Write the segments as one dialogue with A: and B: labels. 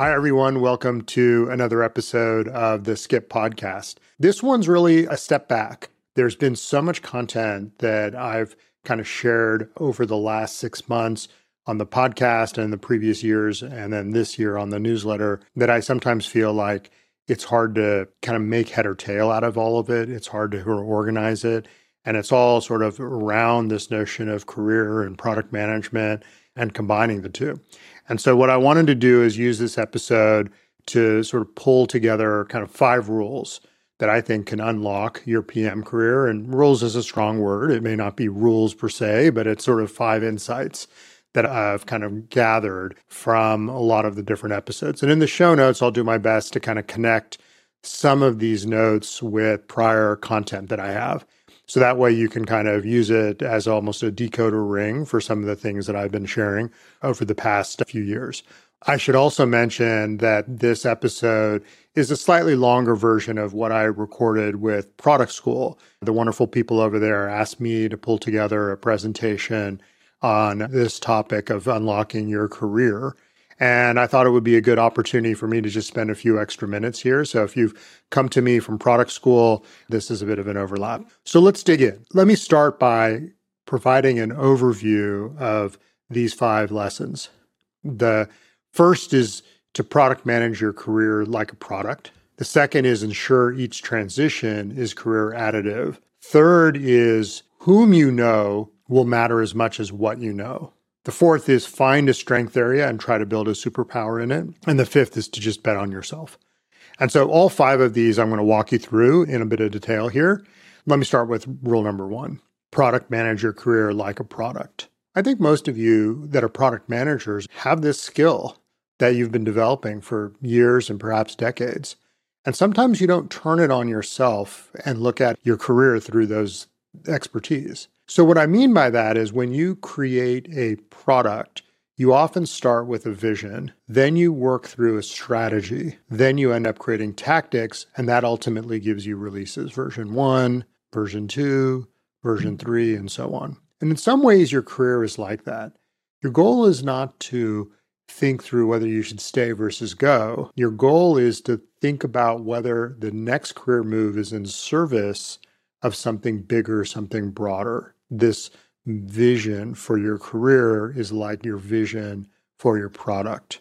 A: Hi, everyone. Welcome to another episode of the Skip Podcast. This one's really a step back. There's been so much content that I've kind of shared over the last six months on the podcast and the previous years, and then this year on the newsletter, that I sometimes feel like it's hard to kind of make head or tail out of all of it. It's hard to organize it. And it's all sort of around this notion of career and product management and combining the two. And so, what I wanted to do is use this episode to sort of pull together kind of five rules that I think can unlock your PM career. And rules is a strong word. It may not be rules per se, but it's sort of five insights that I've kind of gathered from a lot of the different episodes. And in the show notes, I'll do my best to kind of connect some of these notes with prior content that I have. So that way you can kind of use it as almost a decoder ring for some of the things that I've been sharing over the past few years. I should also mention that this episode is a slightly longer version of what I recorded with Product School. The wonderful people over there asked me to pull together a presentation on this topic of unlocking your career. And I thought it would be a good opportunity for me to just spend a few extra minutes here. So if you've come to me from product school, this is a bit of an overlap. So let's dig in. Let me start by providing an overview of these five lessons. The first is to product manage your career like a product. The second is ensure each transition is career additive. Third is whom you know will matter as much as what you know. The fourth is find a strength area and try to build a superpower in it. And the fifth is to just bet on yourself. And so, all five of these I'm going to walk you through in a bit of detail here. Let me start with rule number one product manage your career like a product. I think most of you that are product managers have this skill that you've been developing for years and perhaps decades. And sometimes you don't turn it on yourself and look at your career through those expertise. So, what I mean by that is when you create a product, you often start with a vision, then you work through a strategy, then you end up creating tactics, and that ultimately gives you releases version one, version two, version mm-hmm. three, and so on. And in some ways, your career is like that. Your goal is not to think through whether you should stay versus go. Your goal is to think about whether the next career move is in service of something bigger, something broader this vision for your career is like your vision for your product.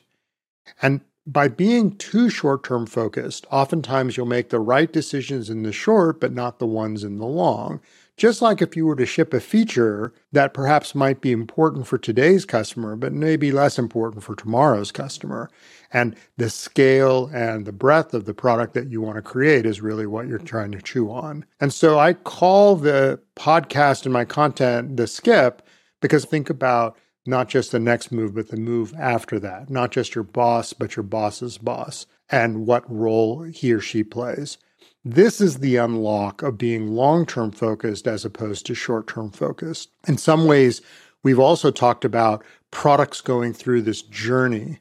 A: And by being too short term focused, oftentimes you'll make the right decisions in the short, but not the ones in the long. Just like if you were to ship a feature that perhaps might be important for today's customer, but maybe less important for tomorrow's customer. And the scale and the breadth of the product that you want to create is really what you're trying to chew on. And so I call the podcast and my content the skip because think about not just the next move, but the move after that, not just your boss, but your boss's boss and what role he or she plays. This is the unlock of being long term focused as opposed to short term focused. In some ways, we've also talked about products going through this journey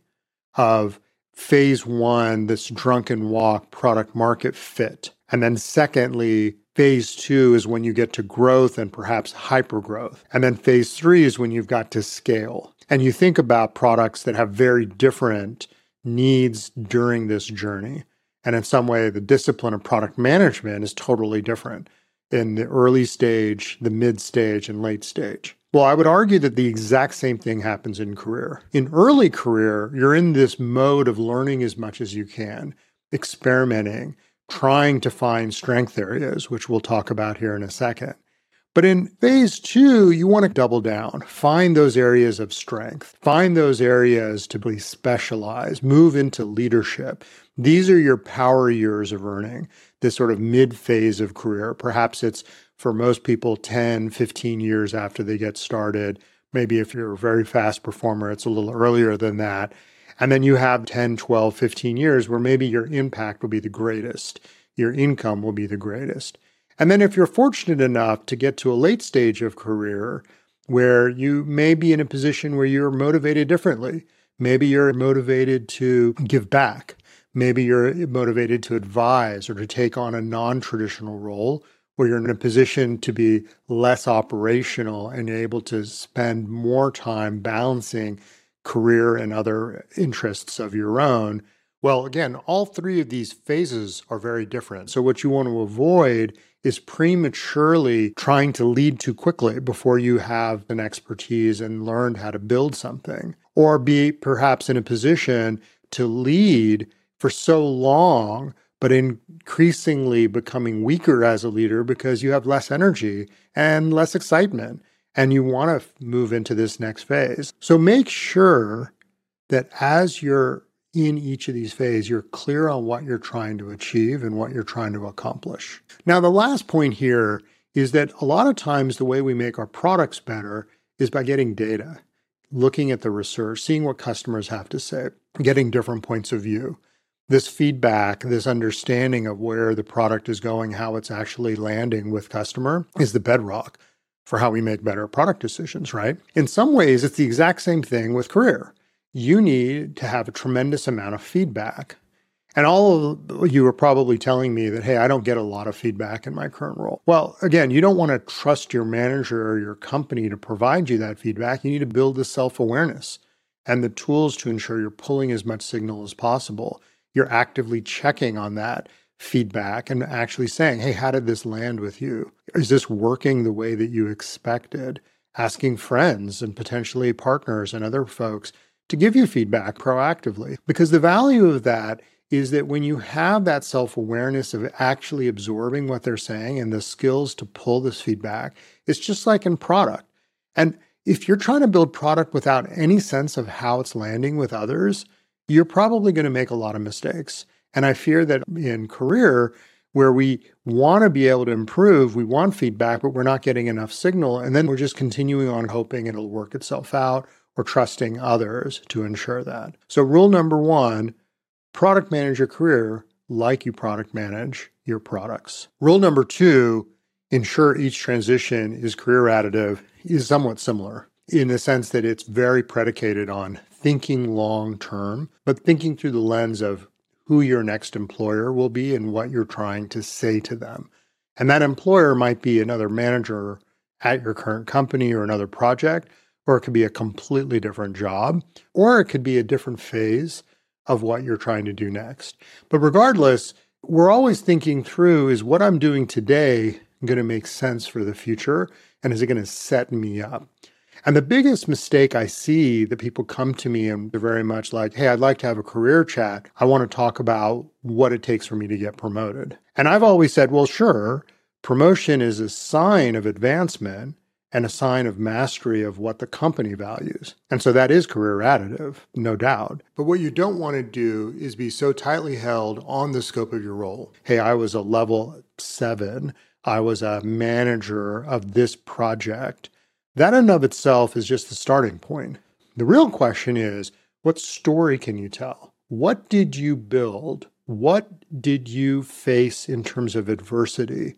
A: of phase one, this drunken walk product market fit. And then, secondly, phase two is when you get to growth and perhaps hyper growth. And then phase three is when you've got to scale. And you think about products that have very different needs during this journey. And in some way, the discipline of product management is totally different in the early stage, the mid stage, and late stage. Well, I would argue that the exact same thing happens in career. In early career, you're in this mode of learning as much as you can, experimenting, trying to find strength areas, which we'll talk about here in a second. But in phase two, you want to double down, find those areas of strength, find those areas to be specialized, move into leadership. These are your power years of earning, this sort of mid phase of career. Perhaps it's for most people 10, 15 years after they get started. Maybe if you're a very fast performer, it's a little earlier than that. And then you have 10, 12, 15 years where maybe your impact will be the greatest, your income will be the greatest. And then if you're fortunate enough to get to a late stage of career where you may be in a position where you're motivated differently, maybe you're motivated to give back, maybe you're motivated to advise or to take on a non traditional role where you're in a position to be less operational and able to spend more time balancing career and other interests of your own. Well, again, all three of these phases are very different. So, what you want to avoid is prematurely trying to lead too quickly before you have an expertise and learned how to build something, or be perhaps in a position to lead for so long, but increasingly becoming weaker as a leader because you have less energy and less excitement, and you want to move into this next phase. So make sure that as you're in each of these phases, you're clear on what you're trying to achieve and what you're trying to accomplish. Now, the last point here is that a lot of times the way we make our products better is by getting data, looking at the research, seeing what customers have to say, getting different points of view. This feedback, this understanding of where the product is going, how it's actually landing with customer is the bedrock for how we make better product decisions, right? In some ways, it's the exact same thing with career you need to have a tremendous amount of feedback. And all of you are probably telling me that, hey, I don't get a lot of feedback in my current role. Well, again, you don't want to trust your manager or your company to provide you that feedback. You need to build the self awareness and the tools to ensure you're pulling as much signal as possible. You're actively checking on that feedback and actually saying, hey, how did this land with you? Is this working the way that you expected? Asking friends and potentially partners and other folks to give you feedback proactively. Because the value of that is that when you have that self awareness of actually absorbing what they're saying and the skills to pull this feedback, it's just like in product. And if you're trying to build product without any sense of how it's landing with others, you're probably going to make a lot of mistakes. And I fear that in career, where we want to be able to improve, we want feedback, but we're not getting enough signal. And then we're just continuing on hoping it'll work itself out or trusting others to ensure that. So, rule number one product manage your career like you product manage your products. Rule number two ensure each transition is career additive is somewhat similar in the sense that it's very predicated on thinking long term, but thinking through the lens of who your next employer will be and what you're trying to say to them. And that employer might be another manager at your current company or another project, or it could be a completely different job, or it could be a different phase of what you're trying to do next. But regardless, we're always thinking through is what I'm doing today going to make sense for the future? And is it going to set me up? And the biggest mistake I see that people come to me and they're very much like, hey, I'd like to have a career chat. I want to talk about what it takes for me to get promoted. And I've always said, well, sure, promotion is a sign of advancement and a sign of mastery of what the company values. And so that is career additive, no doubt. But what you don't want to do is be so tightly held on the scope of your role. Hey, I was a level seven, I was a manager of this project. That in of itself is just the starting point. The real question is what story can you tell? What did you build? What did you face in terms of adversity?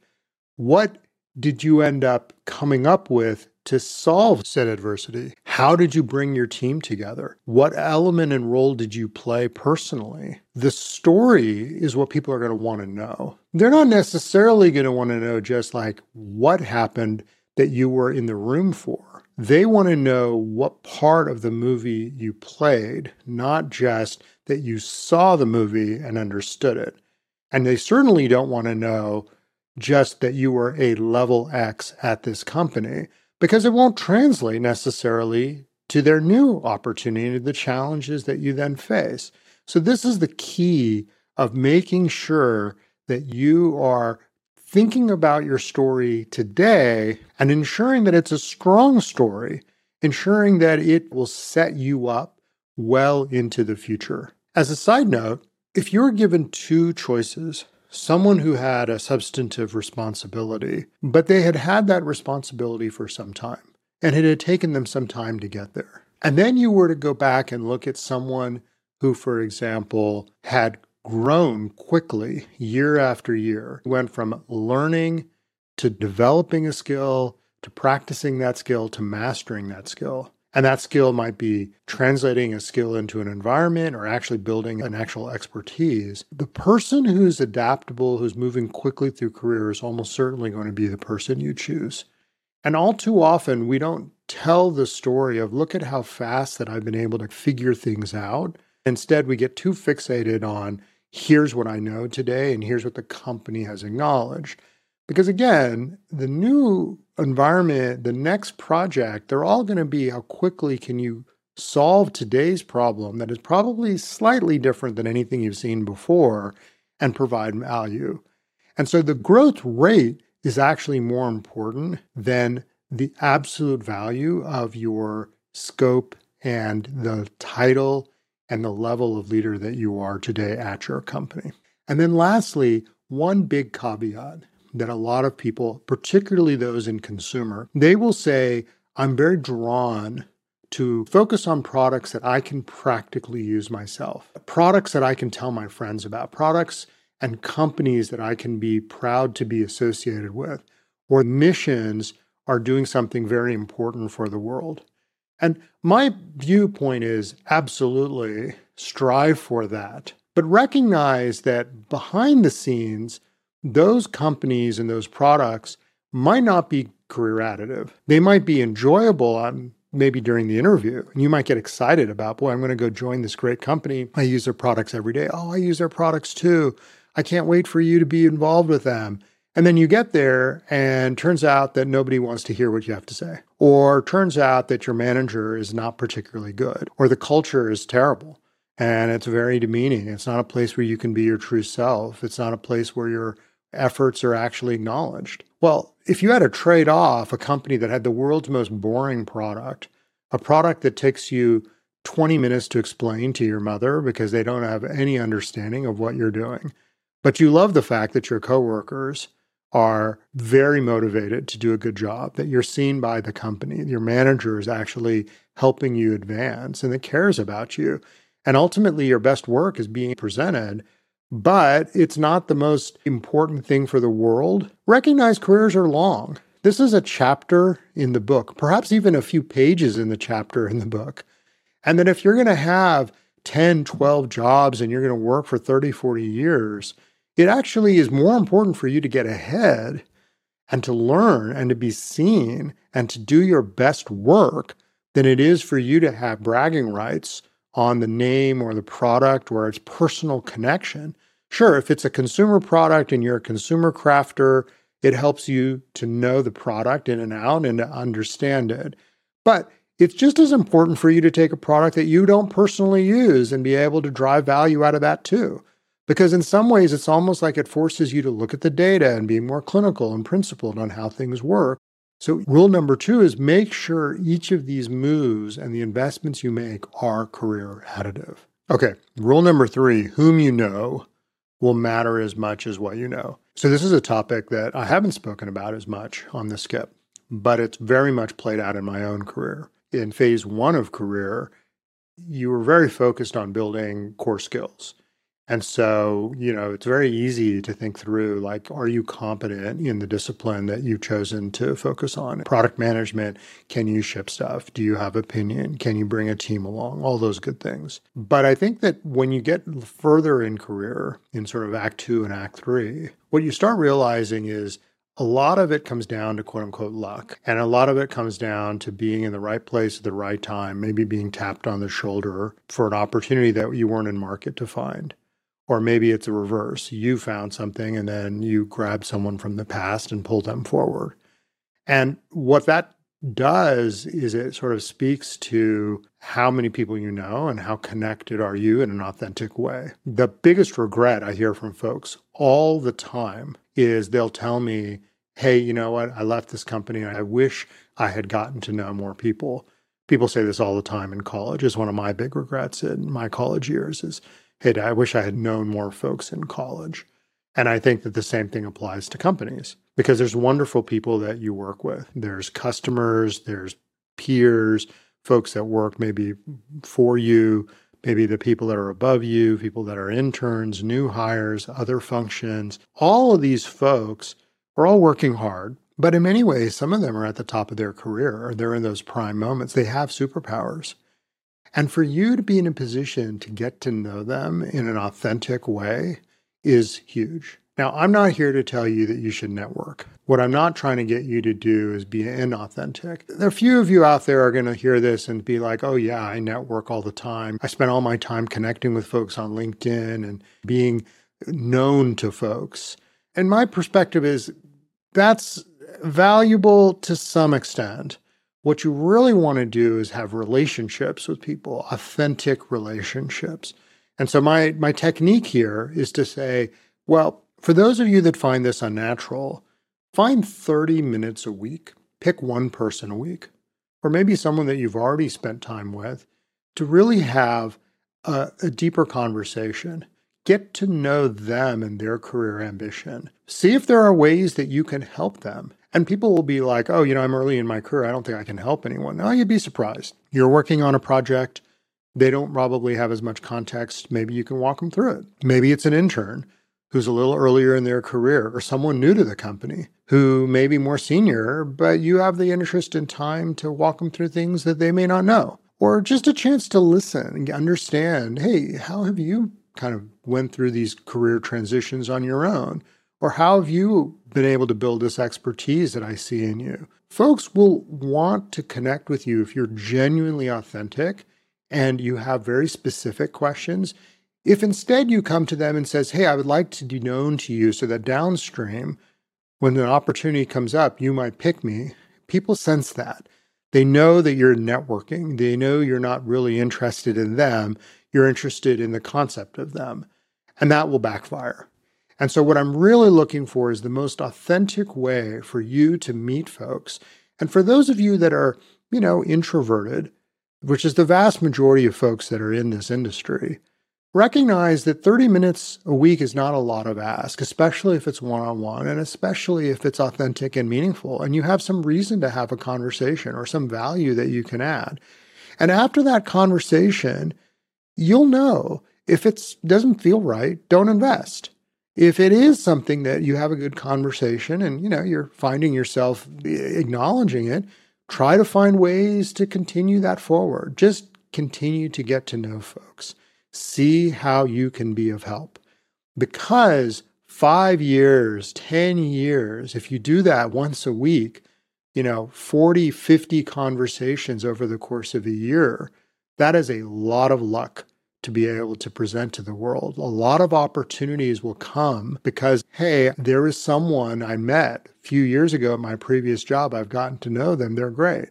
A: What did you end up coming up with to solve said adversity? How did you bring your team together? What element and role did you play personally? The story is what people are going to want to know. They're not necessarily going to want to know just like what happened that you were in the room for. They want to know what part of the movie you played, not just that you saw the movie and understood it. And they certainly don't want to know just that you were a level X at this company because it won't translate necessarily to their new opportunity, the challenges that you then face. So, this is the key of making sure that you are thinking about your story today and ensuring that it's a strong story, ensuring that it will set you up well into the future. As a side note, if you're given two choices someone who had a substantive responsibility, but they had had that responsibility for some time and it had taken them some time to get there. And then you were to go back and look at someone who, for example, had grown quickly year after year, went from learning to developing a skill to practicing that skill to mastering that skill. And that skill might be translating a skill into an environment or actually building an actual expertise. The person who's adaptable, who's moving quickly through career, is almost certainly going to be the person you choose. And all too often, we don't tell the story of look at how fast that I've been able to figure things out. Instead, we get too fixated on here's what I know today and here's what the company has acknowledged. Because again, the new environment, the next project, they're all going to be how quickly can you solve today's problem that is probably slightly different than anything you've seen before and provide value. And so the growth rate is actually more important than the absolute value of your scope and the title and the level of leader that you are today at your company. And then lastly, one big caveat that a lot of people, particularly those in consumer, they will say, I'm very drawn to focus on products that I can practically use myself, products that I can tell my friends about, products and companies that I can be proud to be associated with, or missions are doing something very important for the world. And my viewpoint is absolutely strive for that, but recognize that behind the scenes, those companies and those products might not be career additive. They might be enjoyable on maybe during the interview. And you might get excited about, boy, I'm going to go join this great company. I use their products every day. Oh, I use their products too. I can't wait for you to be involved with them. And then you get there and turns out that nobody wants to hear what you have to say. Or turns out that your manager is not particularly good or the culture is terrible and it's very demeaning. It's not a place where you can be your true self. It's not a place where your efforts are actually acknowledged. Well, if you had to trade off a company that had the world's most boring product, a product that takes you 20 minutes to explain to your mother because they don't have any understanding of what you're doing, but you love the fact that your coworkers are very motivated to do a good job, that you're seen by the company, your manager is actually helping you advance and that cares about you. And ultimately, your best work is being presented but it's not the most important thing for the world. Recognize careers are long. This is a chapter in the book, perhaps even a few pages in the chapter in the book. And that if you're going to have 10, 12 jobs and you're going to work for 30, 40 years, it actually is more important for you to get ahead and to learn and to be seen and to do your best work than it is for you to have bragging rights on the name or the product or its personal connection. Sure, if it's a consumer product and you're a consumer crafter, it helps you to know the product in and out and to understand it. But it's just as important for you to take a product that you don't personally use and be able to drive value out of that too. Because in some ways, it's almost like it forces you to look at the data and be more clinical and principled on how things work so, rule number two is make sure each of these moves and the investments you make are career additive. Okay, rule number three whom you know will matter as much as what you know. So, this is a topic that I haven't spoken about as much on the skip, but it's very much played out in my own career. In phase one of career, you were very focused on building core skills. And so, you know, it's very easy to think through like, are you competent in the discipline that you've chosen to focus on? Product management, can you ship stuff? Do you have opinion? Can you bring a team along? All those good things. But I think that when you get further in career, in sort of act two and act three, what you start realizing is a lot of it comes down to quote unquote luck. And a lot of it comes down to being in the right place at the right time, maybe being tapped on the shoulder for an opportunity that you weren't in market to find. Or maybe it's a reverse. You found something and then you grab someone from the past and pull them forward. And what that does is it sort of speaks to how many people you know and how connected are you in an authentic way. The biggest regret I hear from folks all the time is they'll tell me, hey, you know what? I left this company. I wish I had gotten to know more people. People say this all the time in college. Is one of my big regrets in my college years is hey, I wish I had known more folks in college. And I think that the same thing applies to companies because there's wonderful people that you work with. There's customers, there's peers, folks that work maybe for you, maybe the people that are above you, people that are interns, new hires, other functions. All of these folks are all working hard. But in many ways, some of them are at the top of their career or they're in those prime moments. They have superpowers. And for you to be in a position to get to know them in an authentic way is huge. Now, I'm not here to tell you that you should network. What I'm not trying to get you to do is be inauthentic. There A few of you out there are going to hear this and be like, oh, yeah, I network all the time. I spend all my time connecting with folks on LinkedIn and being known to folks. And my perspective is that's valuable to some extent. What you really want to do is have relationships with people, authentic relationships. And so my my technique here is to say, well, for those of you that find this unnatural, Find 30 minutes a week, pick one person a week, or maybe someone that you've already spent time with to really have a, a, deeper conversation. Get to know them and their career ambition. See if there are ways that you can help them. And people will be like, oh, you know, I'm early in my career. I don't think I can help anyone. No, you'd be surprised. You're working on a project. They don't probably have as much context. Maybe you can walk them through it. Maybe it's an intern who's a little earlier in their career or someone new to the company who may be more senior, but you have the interest and time to walk them through things that they may not know. Or just a chance to listen and understand, hey, how have you kind of went through these career transitions on your own? Or how have you been able to build this expertise that I see in you? Folks will want to connect with you if you're genuinely authentic and you have very specific questions if instead you come to them and says, "Hey, I would like to be known to you so that downstream when an opportunity comes up, you might pick me." People sense that. They know that you're networking. They know you're not really interested in them. You're interested in the concept of them. And that will backfire. And so, what I'm really looking for is the most authentic way for you to meet folks. And for those of you that are, you know, introverted, which is the vast majority of folks that are in this industry, recognize that 30 minutes a week is not a lot of ask, especially if it's one on one and especially if it's authentic and meaningful and you have some reason to have a conversation or some value that you can add. And after that conversation, you'll know if it doesn't feel right, don't invest. If it is something that you have a good conversation and you know you're finding yourself eh, acknowledging it, try to find ways to continue that forward. Just continue to get to know folks. See how you can be of help. Because five years, 10 years, if you do that once a week, you know, 40, 50 conversations over the course of a year, that is a lot of luck to be able to present to the world. A lot of opportunities will come because, hey, there is someone I met a few years ago at my previous job. I've gotten to know them. They're great.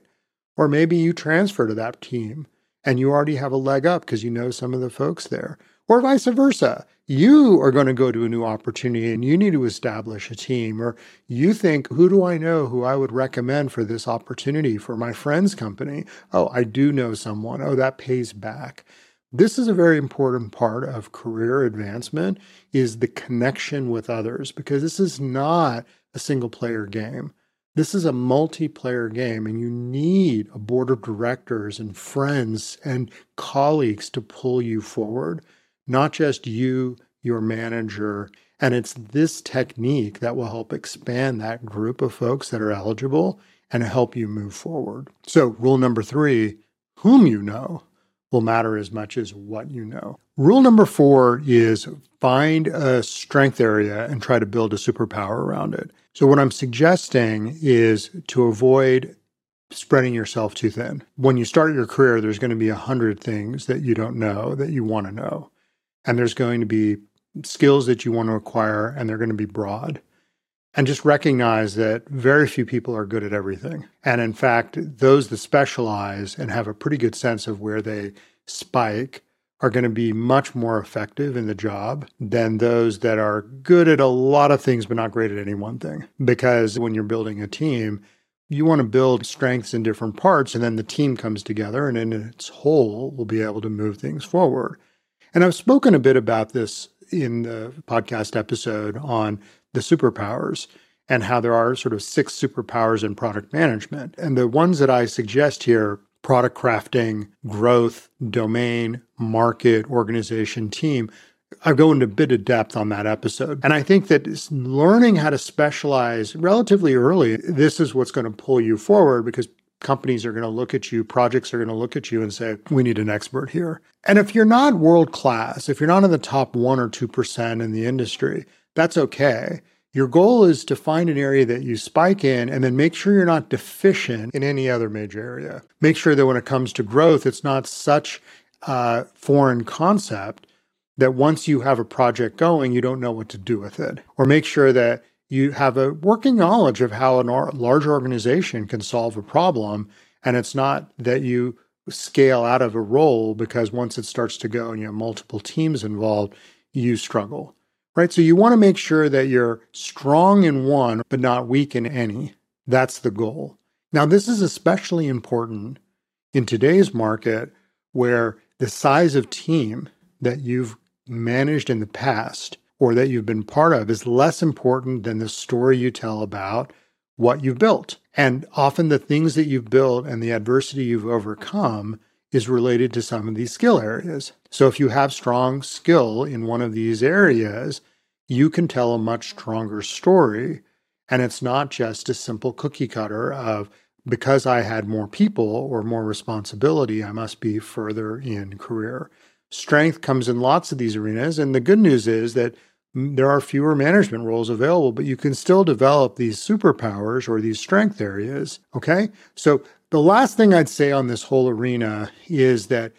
A: Or maybe you transfer to that team and you already have a leg up because you know some of the folks there. Or vice versa. You are going to go to a new opportunity and you need to establish a team, or you think, who do I know who I would recommend for this opportunity for my friend's company? Oh, I do know someone. Oh, that pays back. This is a very important part of career advancement is the connection with others because this is not a single player game. This is a multiplayer game, and you need a board of directors and friends and colleagues to pull you forward, not just you, your manager. And it's this technique that will help expand that group of folks that are eligible and help you move forward. So, rule number three whom you know will matter as much as what you know. Rule number four is find a strength area and try to build a superpower around it. So, what I'm suggesting is to avoid spreading yourself too thin. When you start your career, there's going to be a hundred things that you don't know that you want to know. And there's going to be skills that you want to acquire, and they're going to be broad. And just recognize that very few people are good at everything. And in fact, those that specialize and have a pretty good sense of where they spike are going to be much more effective in the job than those that are good at a lot of things but not great at any one thing. Because when you're building a team, you want to build strengths in different parts, and then the team comes together and in its whole will be able to move things forward. And I've spoken a bit about this in the podcast episode on the superpowers and how there are sort of six superpowers in product management. And the ones that I suggest here product crafting, growth, domain, market, organization, team. I go into a bit of depth on that episode. And I think that learning how to specialize relatively early, this is what's going to pull you forward because companies are going to look at you, projects are going to look at you and say, we need an expert here. And if you're not world class, if you're not in the top one or 2% in the industry, that's okay. Your goal is to find an area that you spike in and then make sure you're not deficient in any other major area. Make sure that when it comes to growth, it's not such a foreign concept that once you have a project going, you don't know what to do with it. Or make sure that you have a working knowledge of how a large organization can solve a problem. And it's not that you scale out of a role because once it starts to go and you have multiple teams involved, you struggle right? So you want to make sure that you're strong in one, but not weak in any. That's the goal. Now, this is especially important in today's market where the size of team that you've managed in the past or that you've been part of is less important than the story you tell about what you've built. And often the things that you've built and the adversity you've overcome is related to some of these skill areas. So if you have strong skill in one of these areas, you can tell a much stronger story. And it's not just a simple cookie cutter of because I had more people or more responsibility, I must be further in career. Strength comes in lots of these arenas. And the good news is that there are fewer management roles available, but you can still develop these superpowers or these strength areas. Okay. So the last thing I'd say on this whole arena is that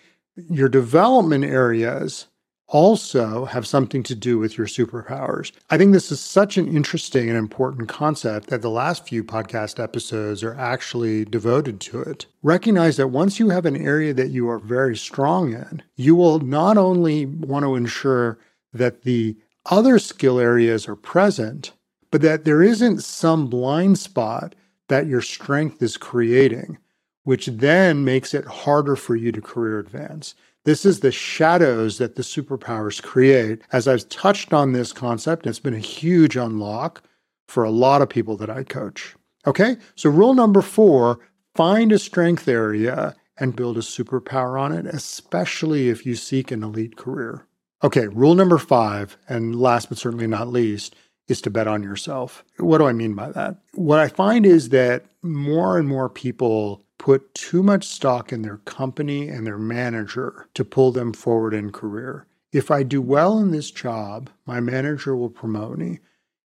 A: your development areas also have something to do with your superpowers. I think this is such an interesting and important concept that the last few podcast episodes are actually devoted to it. Recognize that once you have an area that you are very strong in, you will not only want to ensure that the other skill areas are present, but that there isn't some blind spot that your strength is creating, which then makes it harder for you to career advance. This is the shadows that the superpowers create. As I've touched on this concept, it's been a huge unlock for a lot of people that I coach. Okay, so rule number four find a strength area and build a superpower on it, especially if you seek an elite career. Okay, rule number five, and last but certainly not least, is to bet on yourself. What do I mean by that? What I find is that more and more people put too much stock in their company and their manager to pull them forward in career. If I do well in this job, my manager will promote me.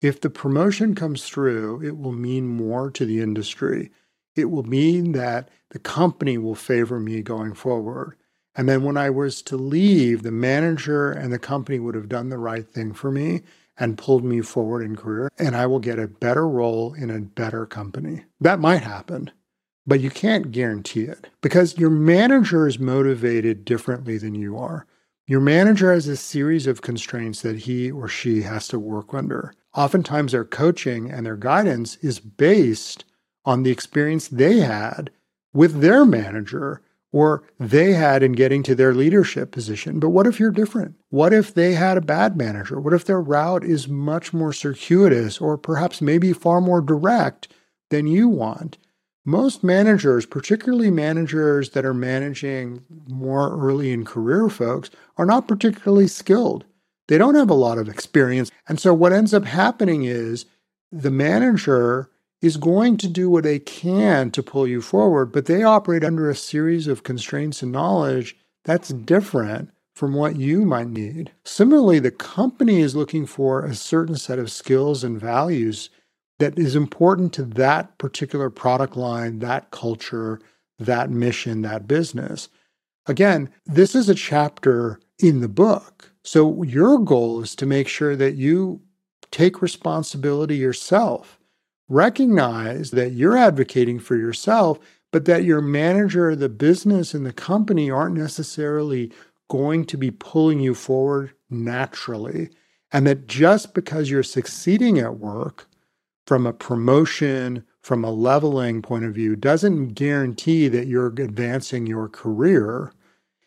A: If the promotion comes through, it will mean more to the industry. It will mean that the company will favor me going forward. And then when I was to leave, the manager and the company would have done the right thing for me and pulled me forward in career, and I will get a better role in a better company. That might happen but you can't guarantee it because your manager is motivated differently than you are. Your manager has a series of constraints that he or she has to work under. Oftentimes, their coaching and their guidance is based on the experience they had with their manager or they had in getting to their leadership position. But what if you're different? What if they had a bad manager? What if their route is much more circuitous or perhaps maybe far more direct than you want? most managers, particularly managers that are managing more early in career folks, are not particularly skilled. They don't have a lot of experience. And so what ends up happening is the manager is going to do what they can to pull you forward, but they operate under a series of constraints and knowledge that's different from what you might need. Similarly, the company is looking for a certain set of skills and values that is important to that particular product line, that culture, that mission, that business. Again, this is a chapter in the book. So your goal is to make sure that you take responsibility yourself. Recognize that you're advocating for yourself, but that your manager, the business, and the company aren't necessarily going to be pulling you forward naturally. And that just because you're succeeding at work from a promotion, from a leveling point of view, doesn't guarantee that you're advancing your career.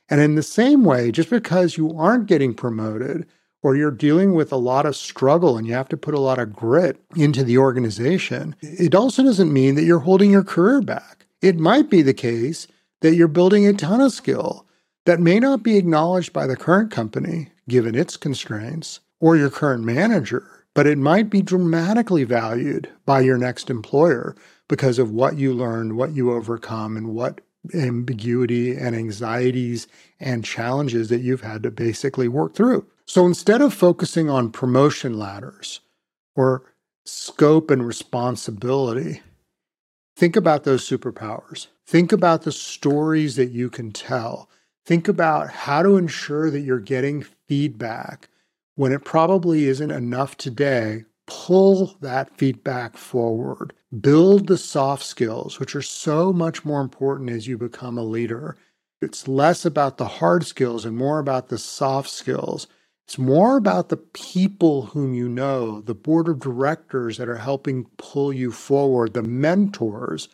A: And in the same way, just because you aren't getting promoted or you're dealing with a lot of struggle and you have to put a lot of grit into the organization, it also doesn't mean that you're holding your career back. It might be the case that you're building a ton of skill that may not be acknowledged by the current company, given its constraints, or your current manager but it might be dramatically valued by your next employer because of what you learned, what you overcome, and what ambiguity and anxieties and challenges that you've had to basically work through. So instead of focusing on promotion ladders or scope and responsibility, think about those superpowers. Think about the stories that you can tell. Think about how to ensure that you're getting feedback when it probably isn't enough today. Pull that feedback forward. Build the soft skills, which are so much more important as you become a leader. It's less about the hard skills and more about the soft skills. It's more about the people whom you know, the board of directors that are helping pull you forward, the mentors.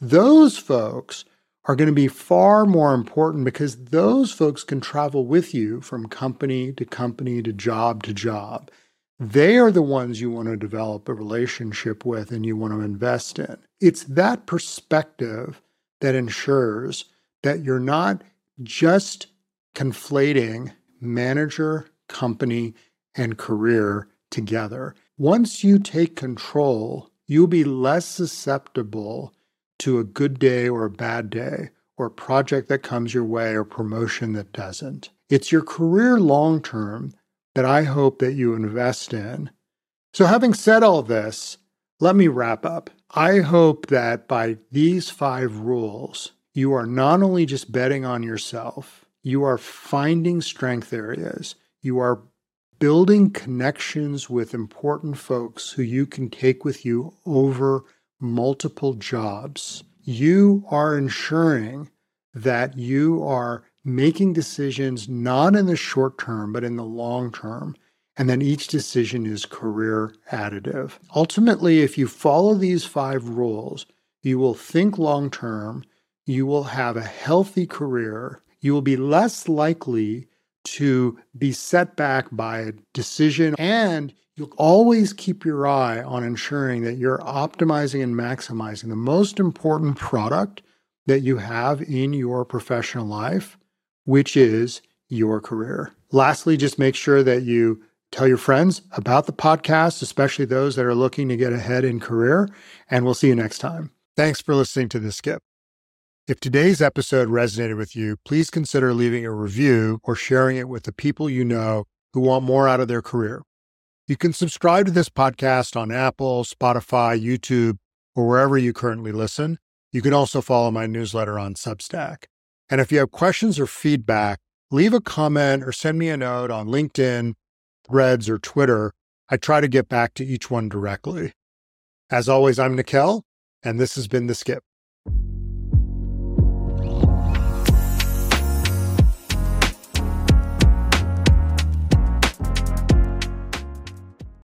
A: Those folks are going to be far more important because those folks can travel with you from company to company to job to job. They are the ones you want to develop a relationship with and you want to invest in. It's that perspective that ensures that you're not just conflating manager company, and career together. Once you take control, you'll be less susceptible to a good day or a bad day, or a project that comes your way, or promotion that doesn't. It's your career long term that I hope that you invest in. So, having said all this, let me wrap up. I hope that by these five rules, you are not only just betting on yourself, you are finding strength areas you are building connections with important folks who you can take with you over multiple jobs. You are ensuring that you are making decisions not in the short term, but in the long term. And then each decision is career additive. Ultimately, if you follow these five rules, you will think long term, you will have a healthy career, you will be less likely to be set back by a decision and you'll always keep your eye on ensuring that you're optimizing and maximizing the most important product that you have in your professional life, which is your career. Lastly, just make sure that you tell your friends about the podcast, especially those that are looking to get ahead in career. And we'll see you next time. Thanks for listening to the skip. If today's episode resonated with you, please consider leaving a review or sharing it with the people you know who want more out of their career. You can subscribe to this podcast on Apple, Spotify, YouTube, or wherever you currently listen. You can also follow my newsletter on Substack. And if you have questions or feedback, leave a comment or send me a note on LinkedIn, Threads, or Twitter. I try to get back to each one directly. As always, I'm Nikhil, and this has been The Skip.